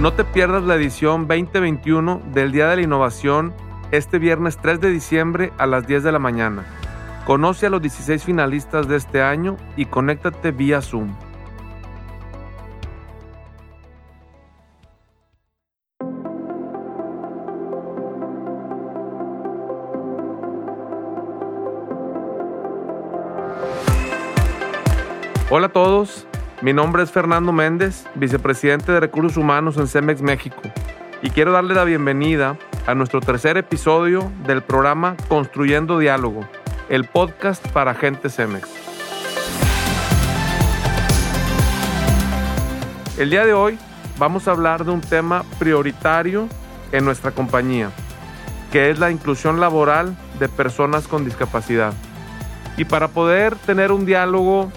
No te pierdas la edición 2021 del Día de la Innovación este viernes 3 de diciembre a las 10 de la mañana. Conoce a los 16 finalistas de este año y conéctate vía Zoom. Hola a todos, mi nombre es Fernando Méndez, vicepresidente de Recursos Humanos en CEMEX México, y quiero darle la bienvenida a nuestro tercer episodio del programa Construyendo Diálogo, el podcast para gente CEMEX. El día de hoy vamos a hablar de un tema prioritario en nuestra compañía, que es la inclusión laboral de personas con discapacidad. Y para poder tener un diálogo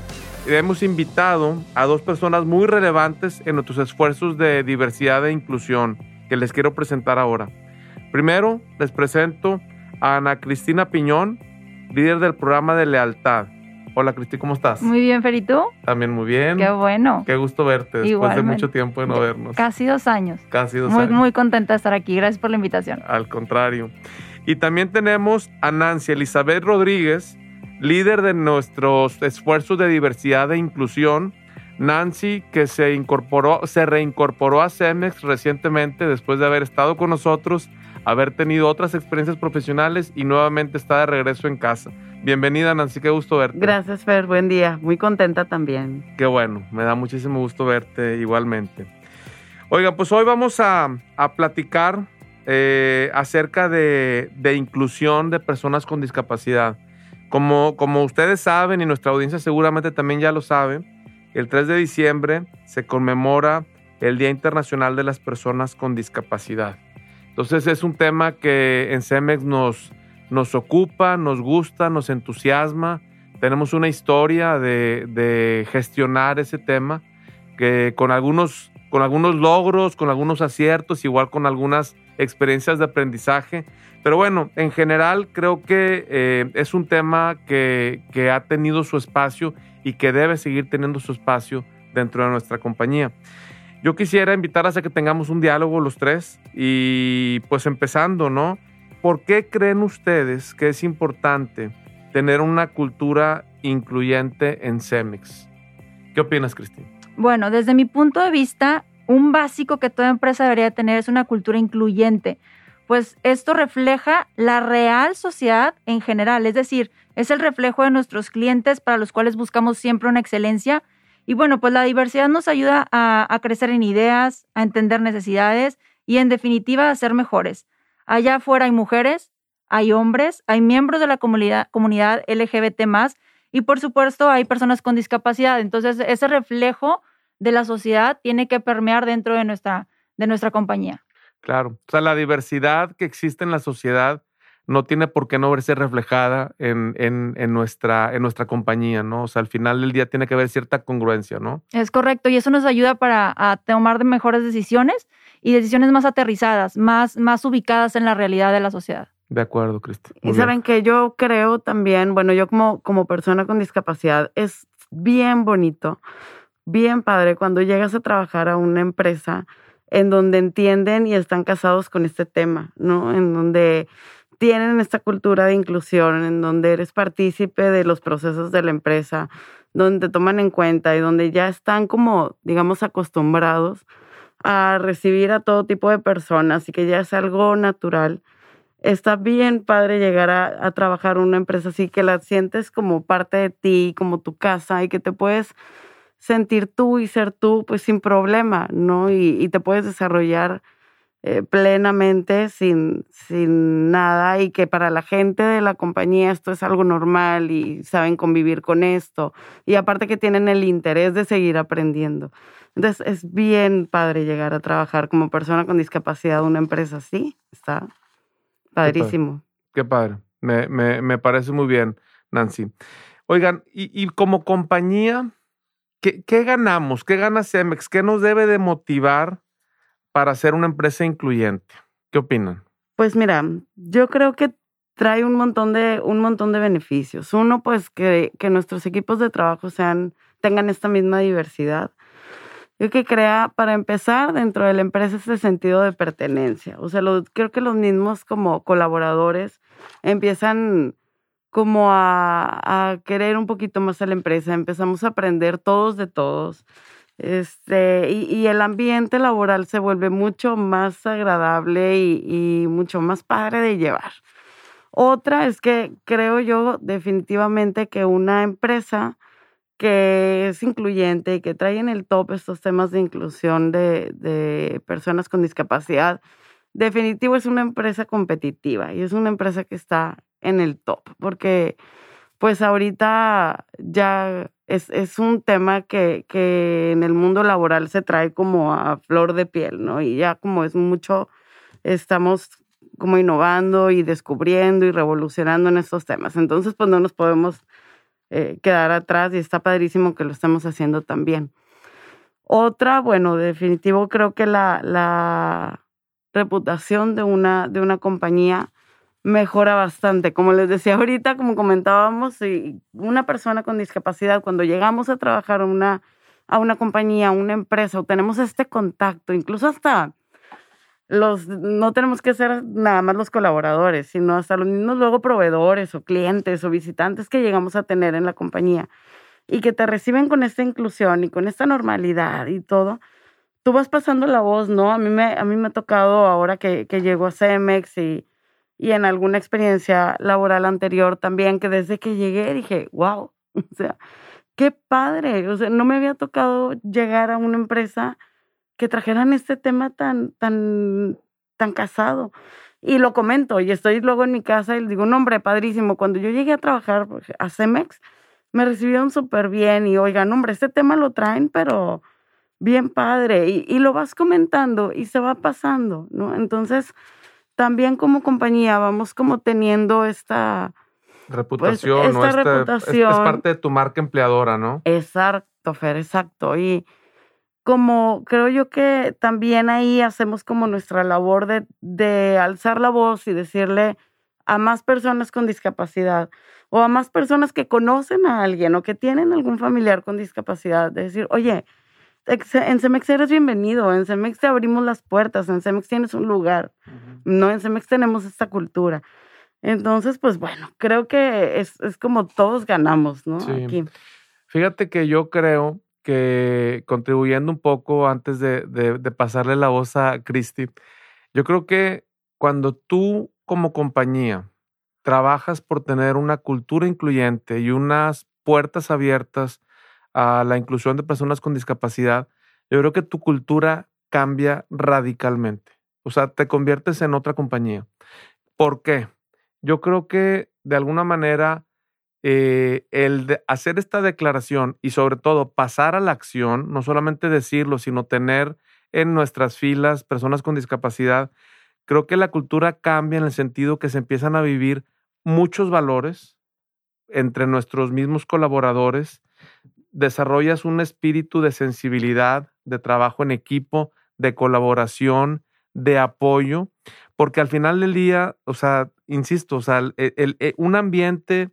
hemos invitado a dos personas muy relevantes en nuestros esfuerzos de diversidad e inclusión que les quiero presentar ahora. Primero, les presento a Ana Cristina Piñón, líder del programa de lealtad. Hola Cristi, ¿cómo estás? Muy bien, Fer, También muy bien. Qué bueno. Qué gusto verte después de mucho tiempo de no vernos. Casi dos años. Casi dos muy, años. Muy contenta de estar aquí. Gracias por la invitación. Al contrario. Y también tenemos a Nancy Elizabeth Rodríguez, líder de nuestros esfuerzos de diversidad e inclusión. Nancy, que se incorporó, se reincorporó a Cemex recientemente después de haber estado con nosotros, haber tenido otras experiencias profesionales y nuevamente está de regreso en casa. Bienvenida, Nancy, qué gusto verte. Gracias, Fer, buen día. Muy contenta también. Qué bueno, me da muchísimo gusto verte igualmente. Oiga, pues hoy vamos a, platicar eh, acerca de, de inclusión de personas con discapacidad. Como, como ustedes saben y nuestra audiencia seguramente también ya lo sabe, el 3 de diciembre se conmemora el Día Internacional de las Personas con Discapacidad. Entonces es un tema que en CEMEX nos, nos ocupa, nos gusta, nos entusiasma. Tenemos una historia de, de gestionar ese tema que con algunos, con algunos logros, con algunos aciertos, igual con algunas experiencias de aprendizaje. Pero bueno, en general creo que eh, es un tema que, ha tenido su espacio y que debe seguir teniendo su espacio dentro de nuestra compañía. Yo quisiera invitarlas a que tengamos un diálogo los tres y pues empezando, ¿no? ¿Por qué creen ustedes que es importante tener una cultura incluyente en CEMEX? ¿Qué opinas, Cristina? Bueno, desde mi punto de vista, un básico que toda empresa debería tener es una cultura incluyente, pues esto refleja la real sociedad en general, es decir, es el reflejo de nuestros clientes para los cuales buscamos siempre una excelencia. Y bueno, pues la diversidad nos ayuda a, crecer en ideas, a entender necesidades y en definitiva a ser mejores. Allá afuera hay mujeres, hay hombres, hay miembros de la comunidad, comunidad LGBT y por supuesto hay personas con discapacidad. Entonces ese reflejo de la sociedad tiene que permear dentro de nuestra, de nuestra compañía. Claro, o sea, la diversidad que existe en la sociedad no tiene por qué no verse reflejada en, en, nuestra, en nuestra compañía, ¿no? O sea, al final del día tiene que haber cierta congruencia, ¿no? Es correcto, y eso nos ayuda para a tomar mejores decisiones y decisiones más aterrizadas, más, más ubicadas en la realidad de la sociedad. De acuerdo, Cristi. Y saben que yo creo también, bueno, yo como, como persona con discapacidad, es bien bonito bien padre cuando llegas a trabajar a una empresa en donde entienden y están casados con este tema, ¿no? En donde tienen esta cultura de inclusión, en donde eres partícipe de los procesos de la empresa, donde te toman en cuenta y donde ya están como, digamos, acostumbrados a recibir a todo tipo de personas y que ya es algo natural. Está bien padre llegar a, a trabajar una empresa así, que la sientes como parte de ti, como tu casa y que te puedes sentir tú y ser tú, pues sin problema, ¿no? Y, te puedes desarrollar eh, plenamente sin, sin nada y que para la gente de la compañía esto es algo normal y saben convivir con esto. Y aparte que tienen el interés de seguir aprendiendo. Entonces es bien padre llegar a trabajar como persona con discapacidad en una empresa así. Está padrísimo. Qué padre. Me, me, me, parece muy bien, Nancy. Oigan, y, y como compañía, ¿Qué, ganamos? ¿Qué gana Cemex? ¿Qué nos debe de motivar para ser una empresa incluyente? ¿Qué opinan? Pues mira, yo creo que trae un montón de, un montón de beneficios. Uno, pues que, que nuestros equipos de trabajo sean, tengan esta misma diversidad. Yo que crea, para empezar, dentro de la empresa ese sentido de pertenencia. O sea, creo que los mismos como colaboradores empiezan como a, querer un poquito más a la empresa, empezamos a aprender todos de todos. Este, y, el ambiente laboral se vuelve mucho más agradable y, mucho más padre de llevar. Otra es que creo yo definitivamente que una empresa que es incluyente y que trae en el top estos temas de inclusión de, de personas con discapacidad, definitivo es una empresa competitiva y es una empresa que está en el top, porque pues ahorita ya es, es un tema que, que, en el mundo laboral se trae como a flor de piel, ¿no? Y ya como es mucho, estamos como innovando y descubriendo y revolucionando en estos temas. Entonces, pues no nos podemos eh, quedar atrás y está padrísimo que lo estemos haciendo también. Otra, bueno, definitivo creo que la, la reputación de una, de una compañía mejora bastante. Como les decía ahorita, como comentábamos, una persona con discapacidad, cuando llegamos a trabajar a una, a una compañía, a una empresa, o tenemos este contacto, incluso hasta los, no tenemos que ser nada más los colaboradores, sino hasta los mismos luego proveedores o clientes o visitantes que llegamos a tener en la compañía y que te reciben con esta inclusión y con esta normalidad y todo, tú vas pasando la voz, ¿no? A mí me, a mí me ha tocado ahora que, que llego a CEMEX y, y en alguna experiencia laboral anterior también, que desde que llegué dije, wow, o sea, qué padre, o sea, no me había tocado llegar a una empresa que trajeran este tema tan, tan, tan casado. Y lo comento, y estoy luego en mi casa y digo, no, hombre, padrísimo. Cuando yo llegué a trabajar pues, a Cemex, me recibieron súper bien y, oigan, hombre, este tema lo traen, pero bien padre. Y, lo vas comentando y se va pasando, ¿no? Entonces, también como compañía vamos como teniendo esta... Pues, reputación, esta este, reputación. Es, es, parte de tu marca empleadora, ¿no? Exacto, Fer, exacto. Y, como creo yo que también ahí hacemos como nuestra labor de, de alzar la voz y decirle a más personas con discapacidad o a más personas que conocen a alguien o que tienen algún familiar con discapacidad, de decir, oye, en Cemex eres bienvenido, en Cemex te abrimos las puertas, en Cemex tienes un lugar, no, en Cemex tenemos esta cultura. Entonces, pues bueno, creo que es, es como todos ganamos, ¿no? Aquí. Fíjate que yo creo que contribuyendo un poco antes de, pasarle la voz a Cristi, yo creo que cuando tú como compañía trabajas por tener una cultura incluyente y unas puertas abiertas a la inclusión de personas con discapacidad, yo creo que tu cultura cambia radicalmente. O sea, te conviertes en otra compañía. ¿Por qué? Yo creo que de alguna manera eh, el hacer esta declaración y sobre todo pasar a la acción, no solamente decirlo, sino tener en nuestras filas personas con discapacidad, creo que la cultura cambia en el sentido que se empiezan a vivir muchos valores entre nuestros mismos colaboradores, desarrollas un espíritu de sensibilidad, de trabajo en equipo, de colaboración, de apoyo, porque al final del día, o sea, insisto, o sea, eh, un ambiente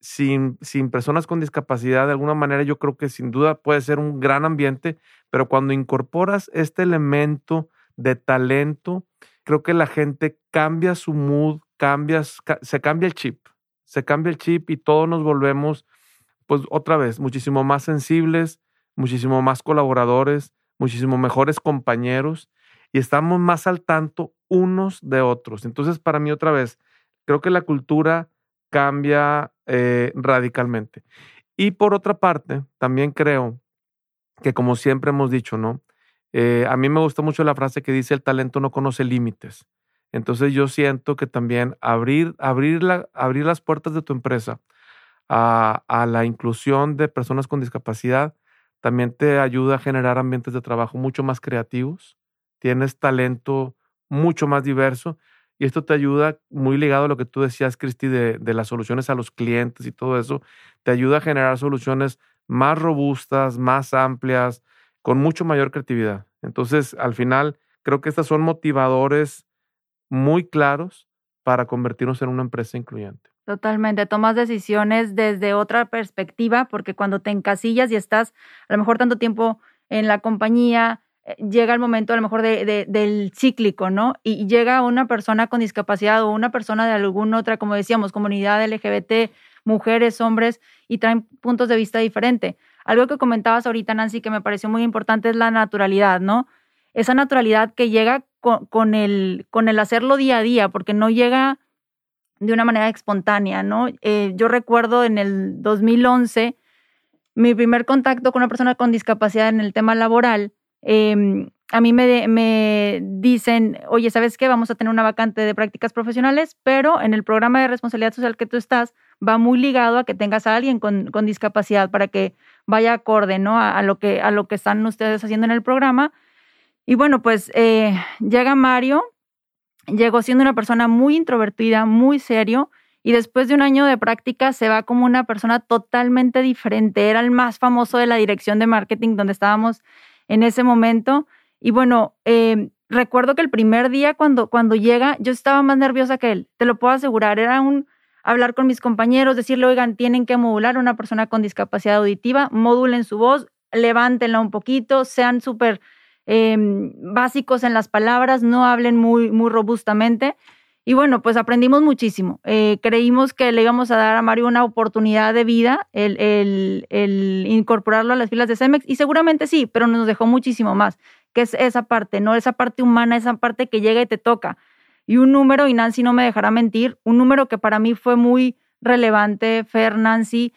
sin, sin personas con discapacidad, de alguna manera yo creo que sin duda puede ser un gran ambiente, pero cuando incorporas este elemento de talento, creo que la gente cambia su mood, cambia, se cambia el chip, se cambia el chip y todos nos volvemos, pues otra vez, muchísimo más sensibles, muchísimo más colaboradores, muchísimo mejores compañeros y estamos más al tanto unos de otros. Entonces, para mí otra vez, creo que la cultura cambia eh, radicalmente. Y por otra parte, también creo que como siempre hemos dicho, ¿no? Eh, a mí me gusta mucho la frase que dice el talento no conoce límites. Entonces yo siento que también abrir, abrir, la, abrir las puertas de tu empresa a, la inclusión de personas con discapacidad también te ayuda a generar ambientes de trabajo mucho más creativos. Tienes talento mucho más diverso y esto te ayuda, muy ligado a lo que tú decías, Cristi, de, de las soluciones a los clientes y todo eso, te ayuda a generar soluciones más robustas, más amplias, con mucho mayor creatividad. Entonces, al final, creo que estos son motivadores muy claros para convertirnos en una empresa incluyente. Totalmente, tomas decisiones desde otra perspectiva, porque cuando te encasillas y estás a lo mejor tanto tiempo en la compañía, eh, llega el momento a lo mejor de, del cíclico, ¿no? Y llega una persona con discapacidad o una persona de alguna otra, como decíamos, comunidad LGBT, mujeres, hombres, y traen puntos de vista diferentes. Algo que comentabas ahorita, Nancy, que me pareció muy importante es la naturalidad, ¿no? Esa naturalidad que llega con, el, con el hacerlo día a día, porque no llega de una manera espontánea, ¿no? Eh, yo recuerdo en el 2011 mi primer contacto con una persona con discapacidad en el tema laboral. Em, a mí me, dicen, oye, ¿sabes qué? Vamos a tener una vacante de prácticas profesionales, pero en el programa de responsabilidad social que tú estás va muy ligado a que tengas a alguien con, con discapacidad para que vaya acorde, ¿no? A, lo que, a lo que están ustedes haciendo en el programa. Y bueno, pues eh, llega Mario, llegó siendo una persona muy introvertida, muy serio, y después de un año de práctica se va como una persona totalmente diferente. Era el más famoso de la dirección de marketing donde estábamos en ese momento. Y bueno, eh, recuerdo que el primer día cuando, cuando llega, yo estaba más nerviosa que él, te lo puedo asegurar. Era un hablar con mis compañeros, decirle, oigan, tienen que modular a una persona con discapacidad auditiva, modulen su voz, levántenla un poquito, sean súper Em, básicos en las palabras, no hablen muy, muy robustamente. Y bueno, pues aprendimos muchísimo. Eh, creímos que le íbamos a dar a Mario una oportunidad de vida, el, incorporarlo a las filas de Cemex, y seguramente sí, pero nos dejó muchísimo más, que es esa parte, ¿no? Esa parte humana, esa parte que llega y te toca. Y un número, y Nancy no me dejará mentir, un número que para mí fue muy relevante, Fer, Nancy,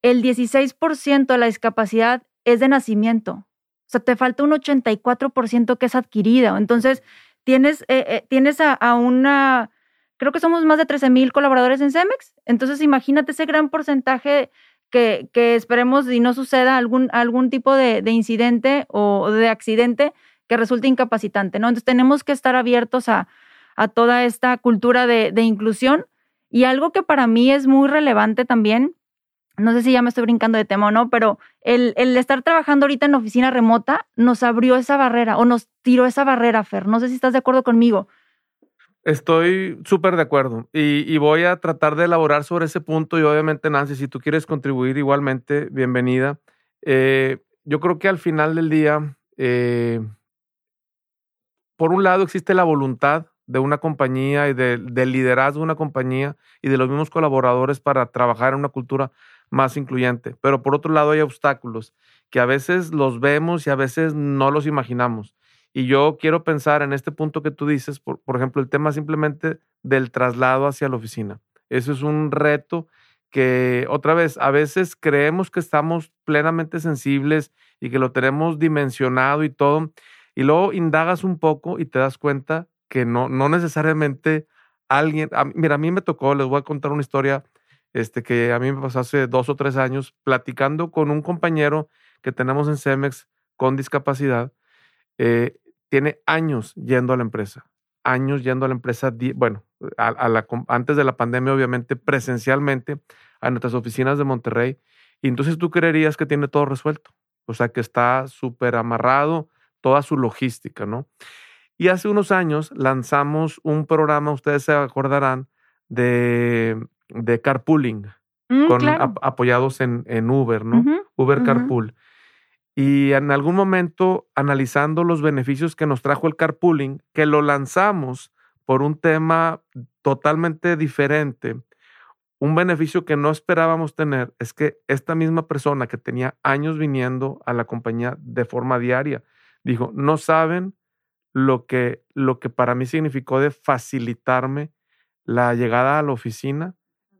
el 16% de la discapacidad es de nacimiento. O sea, te falta un 84% que es adquirida. Entonces, tienes, eh, eh, tienes a, una, creo que somos más de 13 mil colaboradores en Cemex. Entonces, imagínate ese gran porcentaje que, que esperemos y no suceda algún, algún tipo de, incidente o de accidente que resulte incapacitante, ¿no? Entonces, tenemos que estar abiertos a, a toda esta cultura de, de inclusión. Y algo que para mí es muy relevante también no sé si ya me estoy brincando de tema o no, pero el, estar trabajando ahorita en oficina remota nos abrió esa barrera o nos tiró esa barrera, Fer. No sé si estás de acuerdo conmigo. Estoy súper de acuerdo y, voy a tratar de elaborar sobre ese punto y obviamente Nancy, si tú quieres contribuir igualmente, bienvenida. Eh, yo creo que al final del día, eh, por un lado existe la voluntad de una compañía y del liderazgo de una compañía y de los mismos colaboradores para trabajar en una cultura más incluyente. Pero por otro lado hay obstáculos que a veces los vemos y a veces no los imaginamos. Y yo quiero pensar en este punto que tú dices, por, ejemplo, el tema simplemente del traslado hacia la oficina. Eso es un reto que otra vez, a veces creemos que estamos plenamente sensibles y que lo tenemos dimensionado y todo, y luego indagas un poco y te das cuenta que no, no necesariamente alguien, mira, a mí me tocó, les voy a contar una historia este, que a mí me pasó hace dos o tres años, platicando con un compañero que tenemos en Cemex con discapacidad. Eh, tiene años yendo a la empresa, años yendo a la empresa, bueno, antes de la pandemia, obviamente, presencialmente a nuestras oficinas de Monterrey. Y entonces tú creerías que tiene todo resuelto, o sea, que está súper amarrado toda su logística, ¿no? Y hace unos años lanzamos un programa, ustedes se acordarán, de de carpooling, mm, con, apoyados en, en, Uber, ¿no? Uber Carpool. Y en algún momento, analizando los beneficios que nos trajo el carpooling, que lo lanzamos por un tema totalmente diferente, un beneficio que no esperábamos tener es que esta misma persona que tenía años viniendo a la compañía de forma diaria, dijo, no saben lo que, lo que para mí significó de facilitarme la llegada a la oficina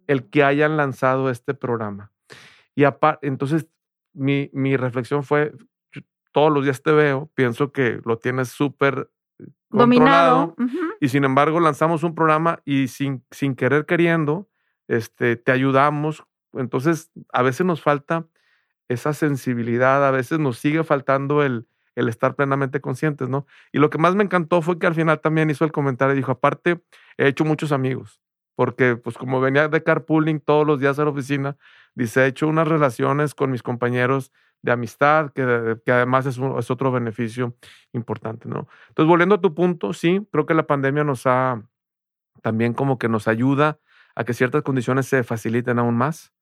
el que hayan lanzado este programa. Y entonces mi, mi, reflexión fue, todos los días te veo, pienso que lo tienes súper controlado y sin embargo lanzamos un programa y sin, sin querer queriendo, este, te ayudamos. Entonces a veces nos falta esa sensibilidad, a veces nos sigue faltando el, el estar plenamente conscientes, ¿no? Y lo que más me encantó fue que al final también hizo el comentario y dijo, aparte, he hecho muchos amigos porque pues como venía de carpooling todos los días a la oficina, dice, he hecho unas relaciones con mis compañeros de amistad, que, que además es, es, otro beneficio importante, ¿no? Entonces, volviendo a tu punto, sí, creo que la pandemia nos ha también como que nos ayuda a que ciertas condiciones se faciliten aún más.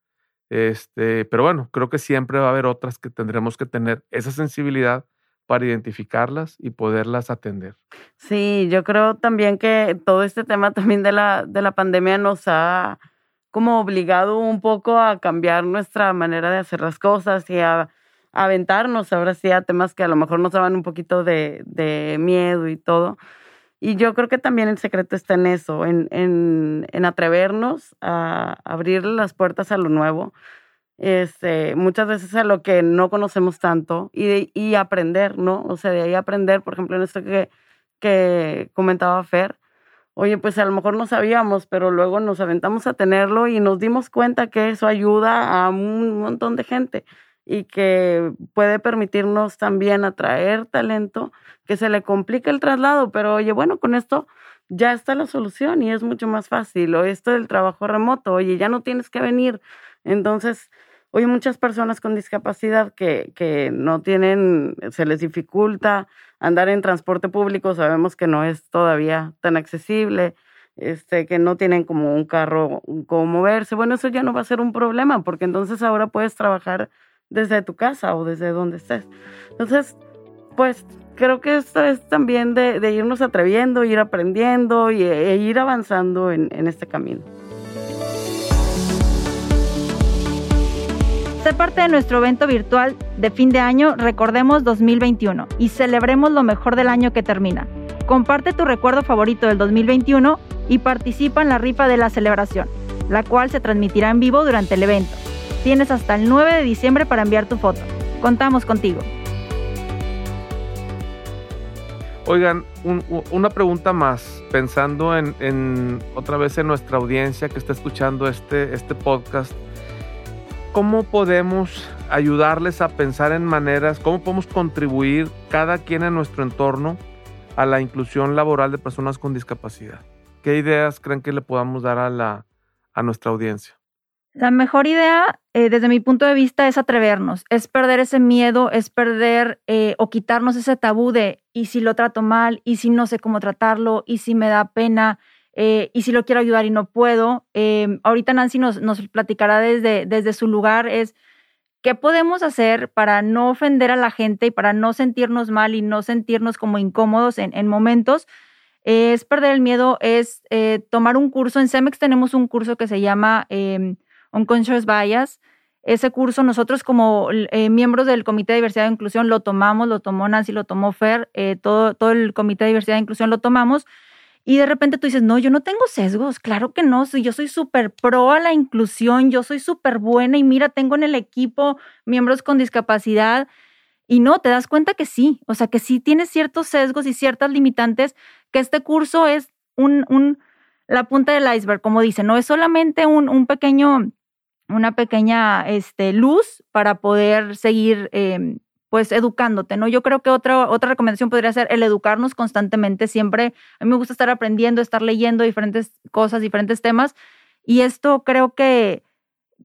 Este, pero bueno, creo que siempre va a haber otras que tendremos que tener esa sensibilidad para identificarlas y poderlas atender. Sí, yo creo también que todo este tema también de la, de la pandemia nos ha como obligado un poco a cambiar nuestra manera de hacer las cosas y a, aventarnos ahora sí a temas que a lo mejor nos daban un poquito de, de miedo y todo. Y yo creo que también el secreto está en eso, en, en, en atrevernos a abrir las puertas a lo nuevo, este, muchas veces a lo que no conocemos tanto y, y aprender, ¿no? O sea, de ahí aprender, por ejemplo, en esto que, que comentaba Fer, oye, pues a lo mejor no sabíamos, pero luego nos aventamos a tenerlo y nos dimos cuenta que eso ayuda a un montón de gente y que puede permitirnos también atraer talento, que se le complica el traslado, pero oye, bueno, con esto ya está la solución y es mucho más fácil. O esto del trabajo remoto, oye, ya no tienes que venir. Entonces, oye, muchas personas con discapacidad que, que no tienen, se les dificulta andar en transporte público, sabemos que no es todavía tan accesible, este, que no tienen como un carro como moverse. Bueno, eso ya no va a ser un problema, porque entonces ahora puedes trabajar desde tu casa o desde donde estés. Entonces, pues creo que esto es también de, irnos atreviendo, ir aprendiendo y, e ir avanzando en este camino. Sé parte de nuestro evento virtual de fin de año Recordemos 2021 y celebremos lo mejor del año que termina. Comparte tu recuerdo favorito del 2021 y participa en la rifa de la celebración, la cual se transmitirá en vivo durante el evento. Tienes hasta el 9 de diciembre para enviar tu foto. Contamos contigo. Oigan, una pregunta más, pensando en, otra vez en nuestra audiencia que está escuchando este, este podcast. ¿Cómo podemos ayudarles a pensar en maneras, cómo podemos contribuir cada quien en nuestro entorno a la inclusión laboral de personas con discapacidad? ¿Qué ideas creen que le podamos dar a, la, a nuestra audiencia? La mejor idea, eh, desde mi punto de vista, es atrevernos, es perder ese miedo, es perder eh, o quitarnos ese tabú de, y si lo trato mal, y si no sé cómo tratarlo, y si me da pena, eh, y si lo quiero ayudar y no puedo. Em, ahorita Nancy nos, nos platicará desde, desde su lugar, es qué podemos hacer para no ofender a la gente y para no sentirnos mal y no sentirnos como incómodos en, en momentos. es perder el miedo, es tomar un curso. En CEMEX tenemos un curso que se llama em, Unconscious Bias. Ese curso nosotros como eh, miembros del Comité de Diversidad e Inclusión lo tomamos, lo tomó Nancy, lo tomó Fer, eh, todo, todo el Comité de Diversidad e Inclusión lo tomamos. Y de repente tú dices, no, yo no tengo sesgos, claro que no, yo soy súper pro a la inclusión, yo soy súper buena y mira, tengo en el equipo miembros con discapacidad. Y no, te das cuenta que sí, o sea, que sí tienes ciertos sesgos y ciertas limitantes, que este curso es un, un la punta del iceberg, como dice, no es solamente un, un pequeño una pequeña este, luz para poder seguir em, pues educándote, ¿no? Yo creo que otra, otra recomendación podría ser el educarnos constantemente, siempre, a mí me gusta estar aprendiendo, estar leyendo diferentes cosas, diferentes temas, y esto creo que,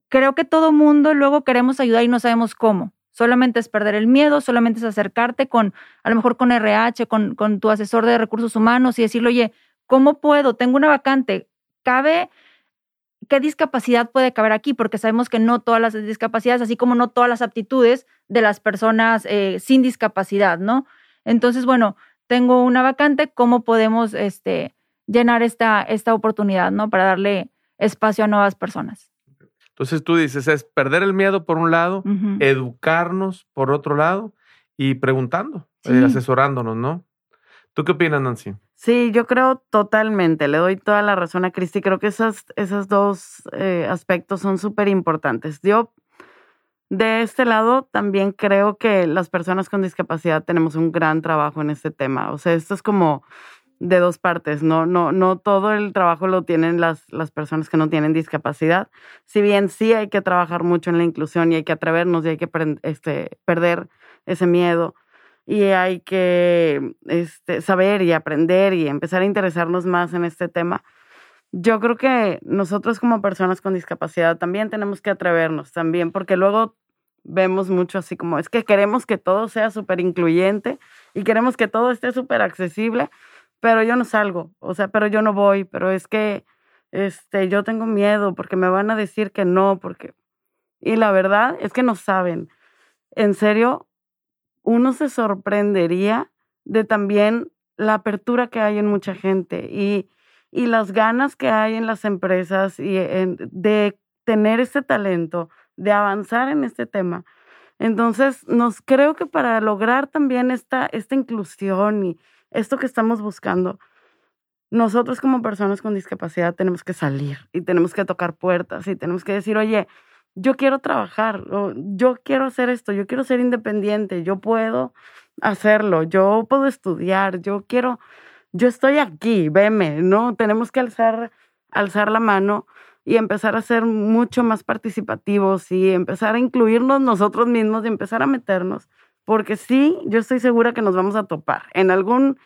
creo que todo mundo luego queremos ayudar y no sabemos cómo. Solamente es perder el miedo, solamente es acercarte con, a lo mejor con RH, con, con tu asesor de recursos humanos y decirle, oye, ¿cómo puedo? Tengo una vacante, ¿cabe qué discapacidad puede caber aquí, porque sabemos que no todas las discapacidades, así como no todas las aptitudes de las personas eh, sin discapacidad, ¿no? Entonces, bueno, tengo una vacante, ¿cómo podemos este, llenar esta, esta oportunidad, ¿no? Para darle espacio a nuevas personas. Entonces tú dices, es perder el miedo por un lado, educarnos por otro lado y preguntando, eh, asesorándonos, ¿no? ¿Tú qué opinas, Nancy? Sí, yo creo totalmente, le doy toda la razón a Cristi. Creo que esos, esos dos eh, aspectos son súper importantes. Yo, de este lado, también creo que las personas con discapacidad tenemos un gran trabajo en este tema. O sea, esto es como de dos partes, no, no, no todo el trabajo lo tienen las, las personas que no tienen discapacidad. Si bien sí hay que trabajar mucho en la inclusión y hay que atrevernos y hay que este, perder ese miedo y hay que este, saber y aprender y empezar a interesarnos más en este tema. Yo creo que nosotros como personas con discapacidad también tenemos que atrevernos también, porque luego vemos mucho así como es que queremos que todo sea súper incluyente y queremos que todo esté súper accesible, pero yo no salgo, o sea, pero yo no voy, pero es que este, yo tengo miedo porque me van a decir que no, porque... Y la verdad es que no saben. En serio, uno se sorprendería de también la apertura que hay en mucha gente y, y las ganas que hay en las empresas y de tener este talento, de avanzar en este tema. Entonces, nos creo que para lograr también esta, esta inclusión y esto que estamos buscando, nosotros como personas con discapacidad tenemos que salir y tenemos que tocar puertas y tenemos que decir, oye, yo quiero trabajar, yo quiero hacer esto, yo quiero ser independiente, yo puedo hacerlo, yo puedo estudiar, yo quiero, yo estoy aquí, veme, ¿no? Tenemos que alzar, alzar la mano y empezar a ser mucho más participativos y empezar a incluirnos nosotros mismos y empezar a meternos, porque sí, yo estoy segura que nos vamos a topar en algún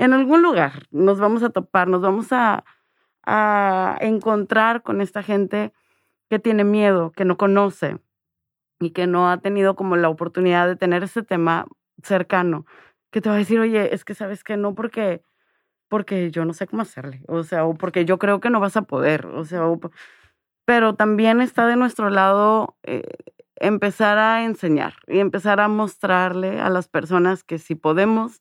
en algún lugar nos vamos a topar, nos vamos a, encontrar con esta gente que tiene miedo, que no conoce y que no ha tenido como la oportunidad de tener ese tema cercano, que te va a decir, oye, es que sabes que no porque, porque yo no sé cómo hacerle, o sea, o porque yo creo que no vas a poder, o sea, pero también está de nuestro lado eh, empezar a enseñar y empezar a mostrarle a las personas que si podemos,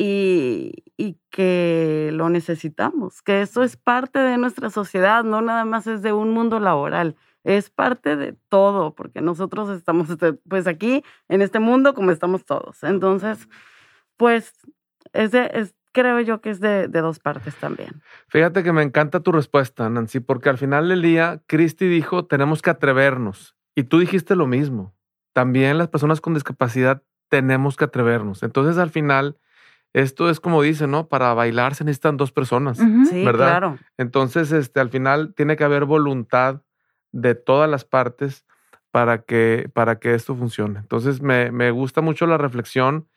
y, que lo necesitamos, que eso es parte de nuestra sociedad, no nada más es de un mundo laboral, es parte de todo, porque nosotros estamos este, pues aquí en este mundo como estamos todos. Entonces, pues es, es creo yo que es de, de, dos partes también. Fíjate que me encanta tu respuesta, Nancy, porque al final del día, Cristi dijo, tenemos que atrevernos. Y tú dijiste lo mismo. También las personas con discapacidad tenemos que atrevernos. Entonces, al final, esto es como dice, ¿no? Para bailar se necesitan dos personas, sí, ¿verdad? Claro. Entonces, este, al final tiene que haber voluntad de todas las partes para que, para que esto funcione. Entonces, me, me gusta mucho la reflexión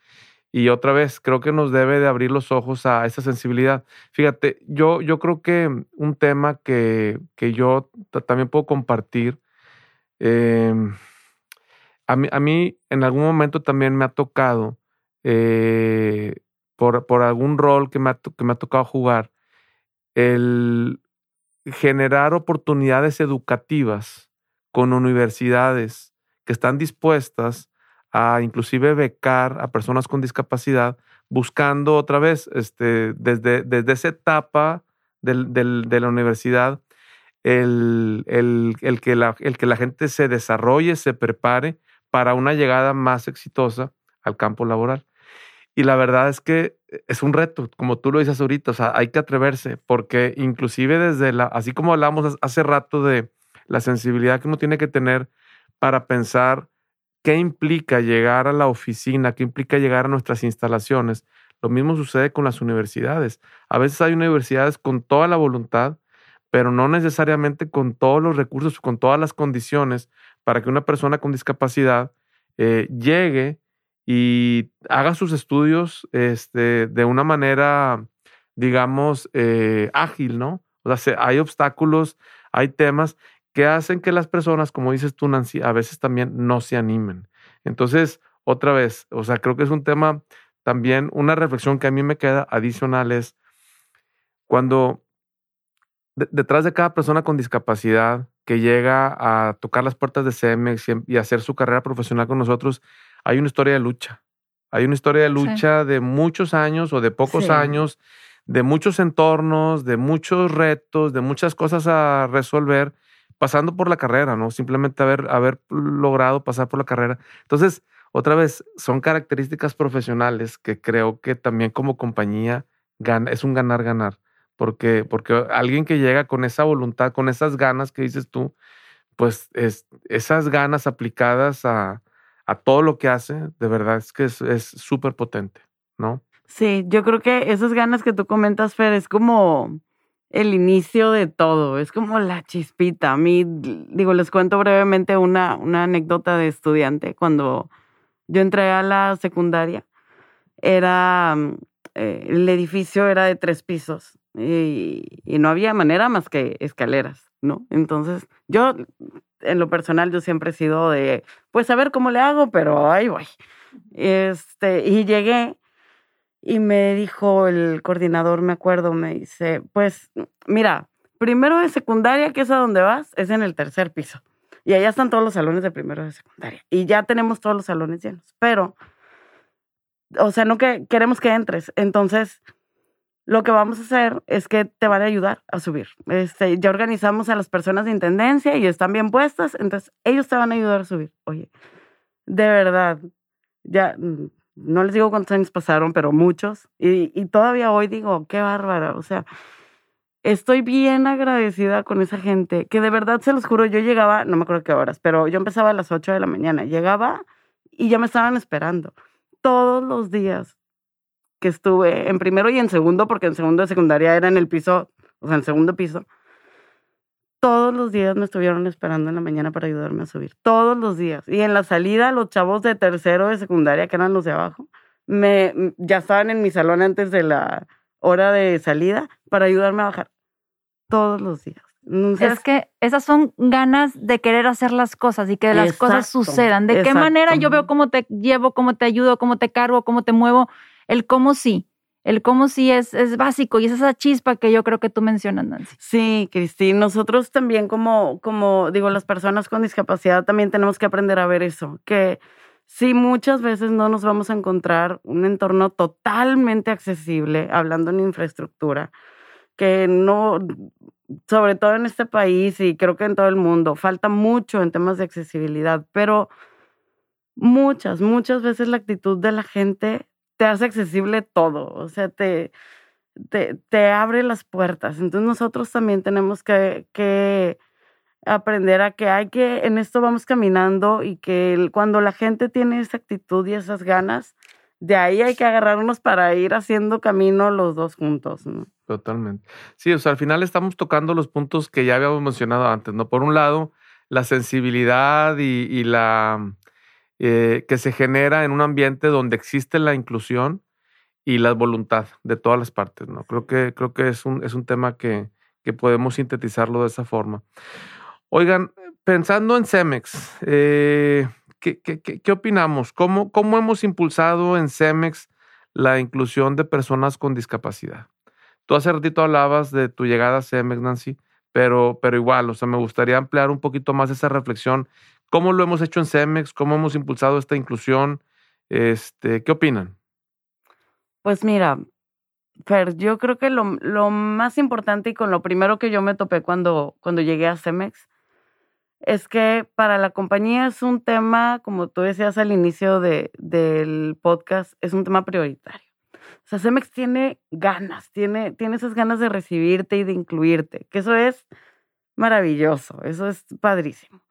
y otra vez, creo que nos debe de abrir los ojos a esa sensibilidad. Fíjate, yo, yo creo que un tema que, que yo también puedo compartir, em, a, mí, a mí en algún momento también me ha tocado eh, por, algún rol que me, ha, que me ha tocado jugar, el generar oportunidades educativas con universidades que están dispuestas a inclusive becar a personas con discapacidad, buscando otra vez, este, desde, desde esa etapa del, de la universidad, el, el, que la, el que la gente se desarrolle, se prepare para una llegada más exitosa al campo laboral. Y la verdad es que es un reto, como tú lo dices ahorita, o sea, hay que atreverse, porque inclusive desde la, así como hablamos hace rato de la sensibilidad que uno tiene que tener para pensar qué implica llegar a la oficina, qué implica llegar a nuestras instalaciones, lo mismo sucede con las universidades. A veces hay universidades con toda la voluntad, pero no necesariamente con todos los recursos, con todas las condiciones para que una persona con discapacidad eh, llegue y haga sus estudios este, de una manera, digamos, eh, ágil, ¿no? O sea, hay obstáculos, hay temas que hacen que las personas, como dices tú, Nancy, a veces también no se animen. Entonces, otra vez, o sea, creo que es un tema también, una reflexión que a mí me queda adicional es cuando detrás de cada persona con discapacidad que llega a tocar las puertas de CEMEX y hacer su carrera profesional con nosotros, hay una historia de lucha. Hay una historia de lucha de muchos años o de pocos años, de muchos entornos, de muchos retos, de muchas cosas a resolver, pasando por la carrera, ¿no? Simplemente haber, haber logrado pasar por la carrera. Entonces, otra vez, son características profesionales que creo que también como compañía es un ganar-ganar. Porque, porque alguien que llega con esa voluntad, con esas ganas que dices tú, pues es, esas ganas aplicadas a, a todo lo que hace, de verdad es que es súper potente, ¿no? Sí, yo creo que esas ganas que tú comentas, Fer, es como el inicio de todo, es como la chispita. A mí, digo, les cuento brevemente una, una anécdota de estudiante. Cuando yo entré a la secundaria, era, eh, el edificio era de tres pisos y no había manera más que escaleras, ¿no? Entonces, yo en lo personal yo siempre he sido de, pues a ver cómo le hago, pero ahí voy. Este, y llegué y me dijo el coordinador, me acuerdo, me dice, pues mira, primero de secundaria, que es a donde vas, es en el tercer piso. Y allá están todos los salones de primero de secundaria. Y ya tenemos todos los salones llenos. Pero o sea, no que queremos que entres. Entonces, lo que vamos a hacer es que te van a ayudar a subir. Este, ya organizamos a las personas de intendencia y están bien puestas, entonces ellos te van a ayudar a subir. Oye, de verdad, ya mm, no les digo cuántos años pasaron, pero muchos. Y, y todavía hoy digo, qué bárbara. O sea, estoy bien agradecida con esa gente, que de verdad se los juro, yo llegaba, no me acuerdo qué horas, pero yo empezaba a las 8 de la mañana, llegaba y ya me estaban esperando todos los días que estuve en primero y en segundo, porque en segundo de secundaria era en el piso, o sea, en segundo piso. Todos los días me estuvieron esperando en la mañana para ayudarme a subir. Todos los días. Y en la salida, los chavos de tercero de secundaria, que eran los de abajo, me, ya estaban en mi salón antes de la hora de salida para ayudarme a bajar. Todos los días. es que esas son ganas de querer hacer las cosas y que las cosas sucedan. ¿De qué manera yo veo cómo te llevo, cómo te ayudo, cómo te cargo, cómo te muevo? El cómo sí. El cómo sí es, es básico y es esa chispa que yo creo que tú mencionas, Nancy. Sí, Cristi. Nosotros también como, como digo, las personas con discapacidad también tenemos que aprender a ver eso, que sí, muchas veces no nos vamos a encontrar un entorno totalmente accesible, hablando en infraestructura, que no, sobre todo en este país y creo que en todo el mundo, falta mucho en temas de accesibilidad, pero muchas, muchas veces la actitud de la gente te hace accesible todo, o sea, te, te, te abre las puertas. Entonces nosotros también tenemos que, que aprender a que hay que, en esto vamos caminando y que cuando la gente tiene esa actitud y esas ganas, de ahí hay que agarrarnos para ir haciendo camino los dos juntos. Totalmente. Sí, o sea, al final estamos tocando los puntos que ya habíamos mencionado antes, ¿no? Por un lado, la sensibilidad y, la eh, que se genera en un ambiente donde existe la inclusión y la voluntad de todas las partes, ¿no? Creo que, creo que es un, es un tema que, que podemos sintetizarlo de esa forma. Oigan, pensando en Cemex, eh, ¿qué, opinamos? ¿Cómo, ¿Cómo hemos impulsado en Cemex la inclusión de personas con discapacidad? Tú hace ratito hablabas de tu llegada a Cemex, Nancy, pero, pero igual, o sea, me gustaría ampliar un poquito más esa reflexión. ¿Cómo lo hemos hecho en Cemex? ¿Cómo hemos impulsado esta inclusión? Este, ¿Qué opinan? Pues mira, Fer, yo creo que lo, más importante y con lo primero que yo me topé cuando, cuando llegué a Cemex es que para la compañía es un tema, como tú decías al inicio de, del podcast, es un tema prioritario. O sea, Cemex tiene ganas, tiene, tiene esas ganas de recibirte y de incluirte, que eso es maravilloso, eso es padrísimo.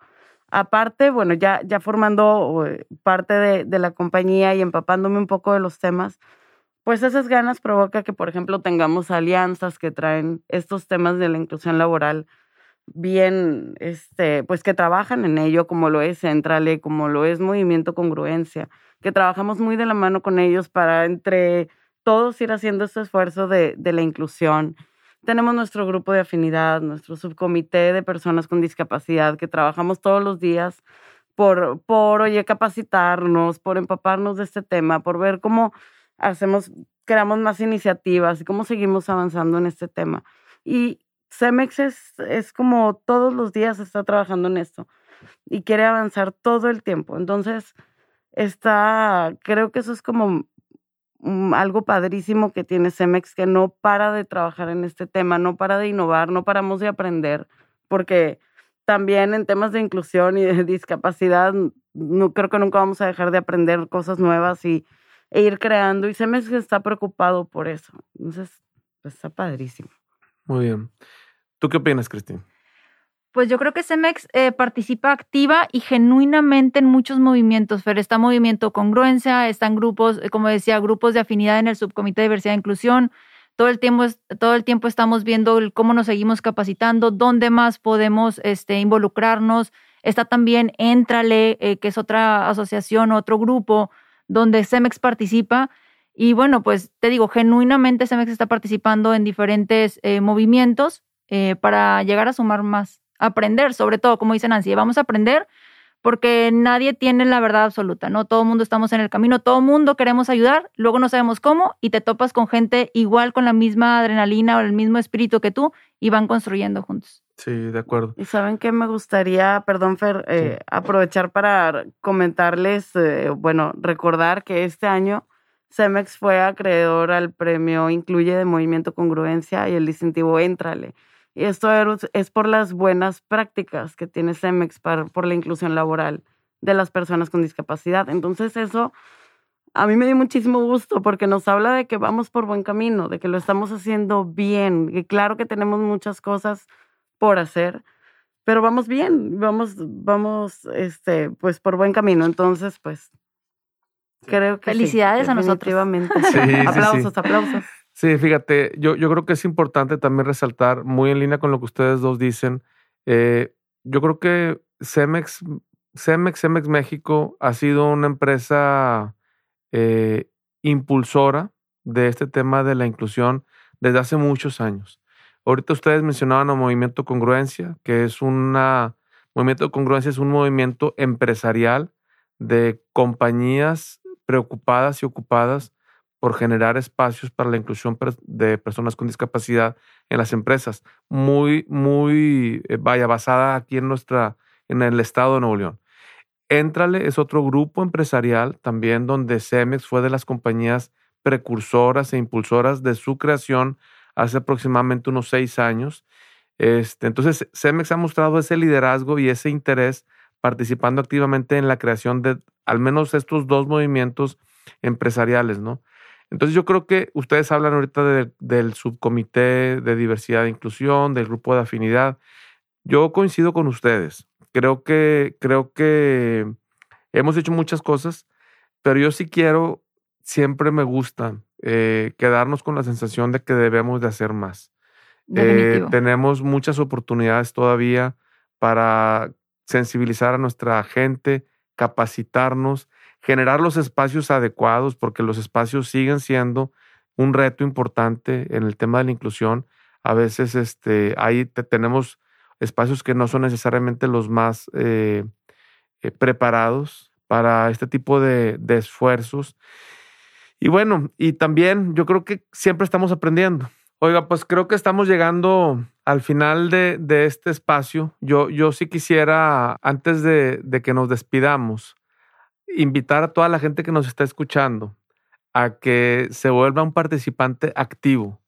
Aparte, bueno, ya, ya formando eh, parte de, de la compañía y empapándome un poco de los temas, pues esas ganas provoca que, por ejemplo, tengamos alianzas que traen estos temas de la inclusión laboral bien, este, pues que trabajan en ello, como lo es Centrale, como lo es Movimiento Congruencia, que trabajamos muy de la mano con ellos para entre todos ir haciendo este esfuerzo de, de la inclusión. Tenemos nuestro grupo de afinidad, nuestro subcomité de personas con discapacidad, que trabajamos todos los días por, por, oye, capacitarnos, por empaparnos de este tema, por ver cómo hacemos, creamos más iniciativas y cómo seguimos avanzando en este tema. Y Cemex es, es como todos los días está trabajando en esto y quiere avanzar todo el tiempo. Entonces, está, creo que eso es como algo padrísimo que tiene Cemex, que no para de trabajar en este tema, no para de innovar, no paramos de aprender, porque también en temas de inclusión y de discapacidad, no creo que nunca vamos a dejar de aprender cosas nuevas y, e ir creando. Y Cemex está preocupado por eso. Entonces, pues, está padrísimo. Muy bien. ¿Tú qué opinas, Cristina? Pues yo creo que CEMEX eh, participa activa y genuinamente en muchos movimientos. Fer, está movimiento congruencia, están grupos, eh, como decía, grupos de afinidad en el subcomité de diversidad e inclusión. Todo el tiempo, todo el tiempo estamos viendo cómo nos seguimos capacitando, dónde más podemos este, involucrarnos. Está también Entrale, eh, que es otra asociación, otro grupo donde CEMEX participa. Y bueno, pues te digo, genuinamente CEMEX está participando en diferentes movimientos eh, para llegar a sumar más, aprender, sobre todo, como dice Nancy, vamos a aprender porque nadie tiene la verdad absoluta, ¿no? Todo el mundo estamos en el camino, todo el mundo queremos ayudar, luego no sabemos cómo y te topas con gente igual con la misma adrenalina o el mismo espíritu que tú y van construyendo juntos. Sí, de acuerdo. Y saben que me gustaría, perdón Fer, eh, aprovechar para comentarles, eh, bueno, recordar que este año Cemex fue acreedor al premio Incluye de Movimiento Congruencia y el distintivo Éntrale. Y esto es por las buenas prácticas que tiene Cemex para, por la inclusión laboral de las personas con discapacidad. Entonces eso a mí me dio muchísimo gusto porque nos habla de que vamos por buen camino, de que lo estamos haciendo bien. Y claro que tenemos muchas cosas por hacer, pero vamos bien, vamos, vamos, este, pues por buen camino. Entonces, pues, creo que felicidades a nosotros. Sí, aplausos, aplausos. Sí, fíjate, yo, yo creo que es importante también resaltar, muy en línea con lo que ustedes dos dicen, eh, yo creo que Cemex, Cemex, Cemex México ha sido una empresa eh, impulsora de este tema de la inclusión desde hace muchos años. Ahorita ustedes mencionaban el Movimiento Congruencia, que es una, Movimiento Congruencia es un movimiento empresarial de compañías preocupadas y ocupadas por generar espacios para la inclusión de personas con discapacidad en las empresas. Muy, muy, eh, vaya, basada aquí en nuestra, en el estado de Nuevo León. Entrale es otro grupo empresarial también donde Cemex fue de las compañías precursoras e impulsoras de su creación hace aproximadamente unos seis años. Este, entonces, Cemex ha mostrado ese liderazgo y ese interés participando activamente en la creación de al menos estos dos movimientos empresariales, ¿no? Entonces yo creo que ustedes hablan ahorita del subcomité de diversidad e inclusión, del grupo de afinidad. Yo coincido con ustedes creo que, creo que hemos hecho muchas cosas, pero yo sí quiero, siempre me gusta eh, quedarnos con la sensación de que debemos de hacer más. Eh, tenemos muchas oportunidades todavía para sensibilizar a nuestra gente, capacitarnos, generar los espacios adecuados, porque los espacios siguen siendo un reto importante en el tema de la inclusión. A veces este, ahí tenemos espacios que no son necesariamente los más eh, eh, preparados para este tipo de, esfuerzos. Y bueno, y también yo creo que siempre estamos aprendiendo. Oiga, pues creo que estamos llegando al final de, este espacio. Yo, yo sí quisiera, antes de, que nos despidamos, invitar a toda la gente que nos está escuchando a que se vuelva un participante activo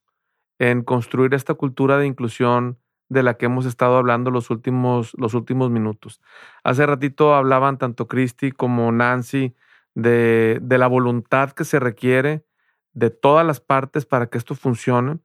en construir esta cultura de inclusión de la que hemos estado hablando los últimos, los últimos minutos. Hace ratito hablaban tanto Christy como Nancy de, de la voluntad que se requiere de todas las partes para que esto funcione.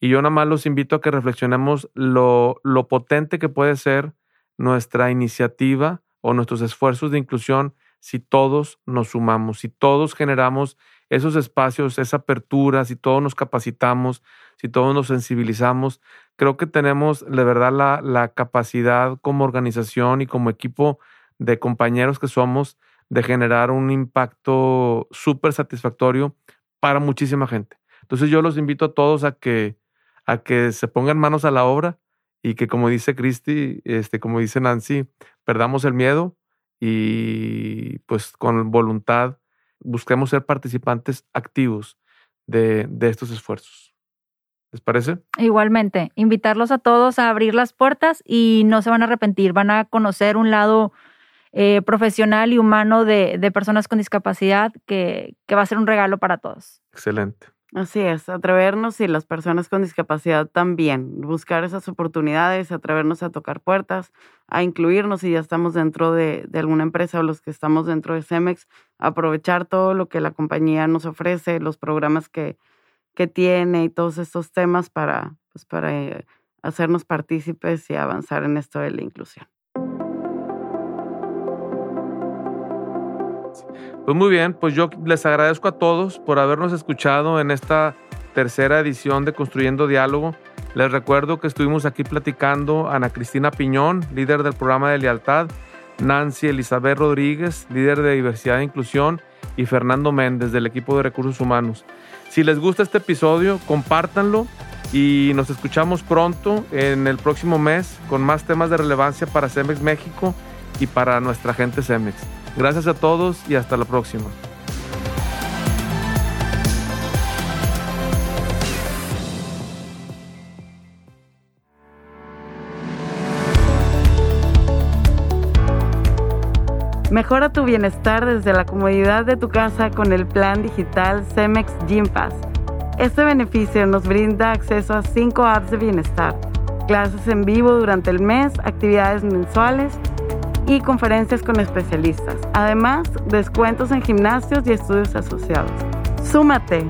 Y yo nada más los invito a que reflexionemos lo, lo potente que puede ser nuestra iniciativa o nuestros esfuerzos de inclusión si todos nos sumamos, si todos generamos esos espacios, esa apertura, si todos nos capacitamos, si todos nos sensibilizamos, creo que tenemos de verdad la, capacidad como organización y como equipo de compañeros que somos de generar un impacto súper satisfactorio para muchísima gente. Entonces yo los invito a todos a que, a que se pongan manos a la obra y que como dice Cristi, este, como dice Nancy, perdamos el miedo y pues con voluntad busquemos ser participantes activos de, de estos esfuerzos. ¿Les parece? Igualmente, invitarlos a todos a abrir las puertas y no se van a arrepentir, van a conocer un lado eh, profesional y humano de, de personas con discapacidad que, que va a ser un regalo para todos. Excelente. Así es, atrevernos y las personas con discapacidad también, buscar esas oportunidades, atrevernos a tocar puertas, a incluirnos si ya estamos dentro de, de, alguna empresa o los que estamos dentro de Cemex, aprovechar todo lo que la compañía nos ofrece, los programas que, que tiene y todos estos temas para, pues para eh, hacernos partícipes y avanzar en esto de la inclusión. Pues muy bien, pues yo les agradezco a todos por habernos escuchado en esta tercera edición de Construyendo Diálogo. Les recuerdo que estuvimos aquí platicando Ana Cristina Piñón, líder del programa de lealtad, Nancy Elizabeth Rodríguez, líder de diversidad e inclusión, y Fernando Méndez del equipo de recursos humanos. Si les gusta este episodio, compártanlo y nos escuchamos pronto en el próximo mes con más temas de relevancia para Cemex México y para nuestra gente Cemex. Gracias a todos y hasta la próxima. Mejora tu bienestar desde la comodidad de tu casa con el plan digital Cemex Gym Pass. Este beneficio nos brinda acceso a 5 apps de bienestar, clases en vivo durante el mes, actividades mensuales, y conferencias con especialistas. Además, descuentos en gimnasios y estudios asociados. Súmate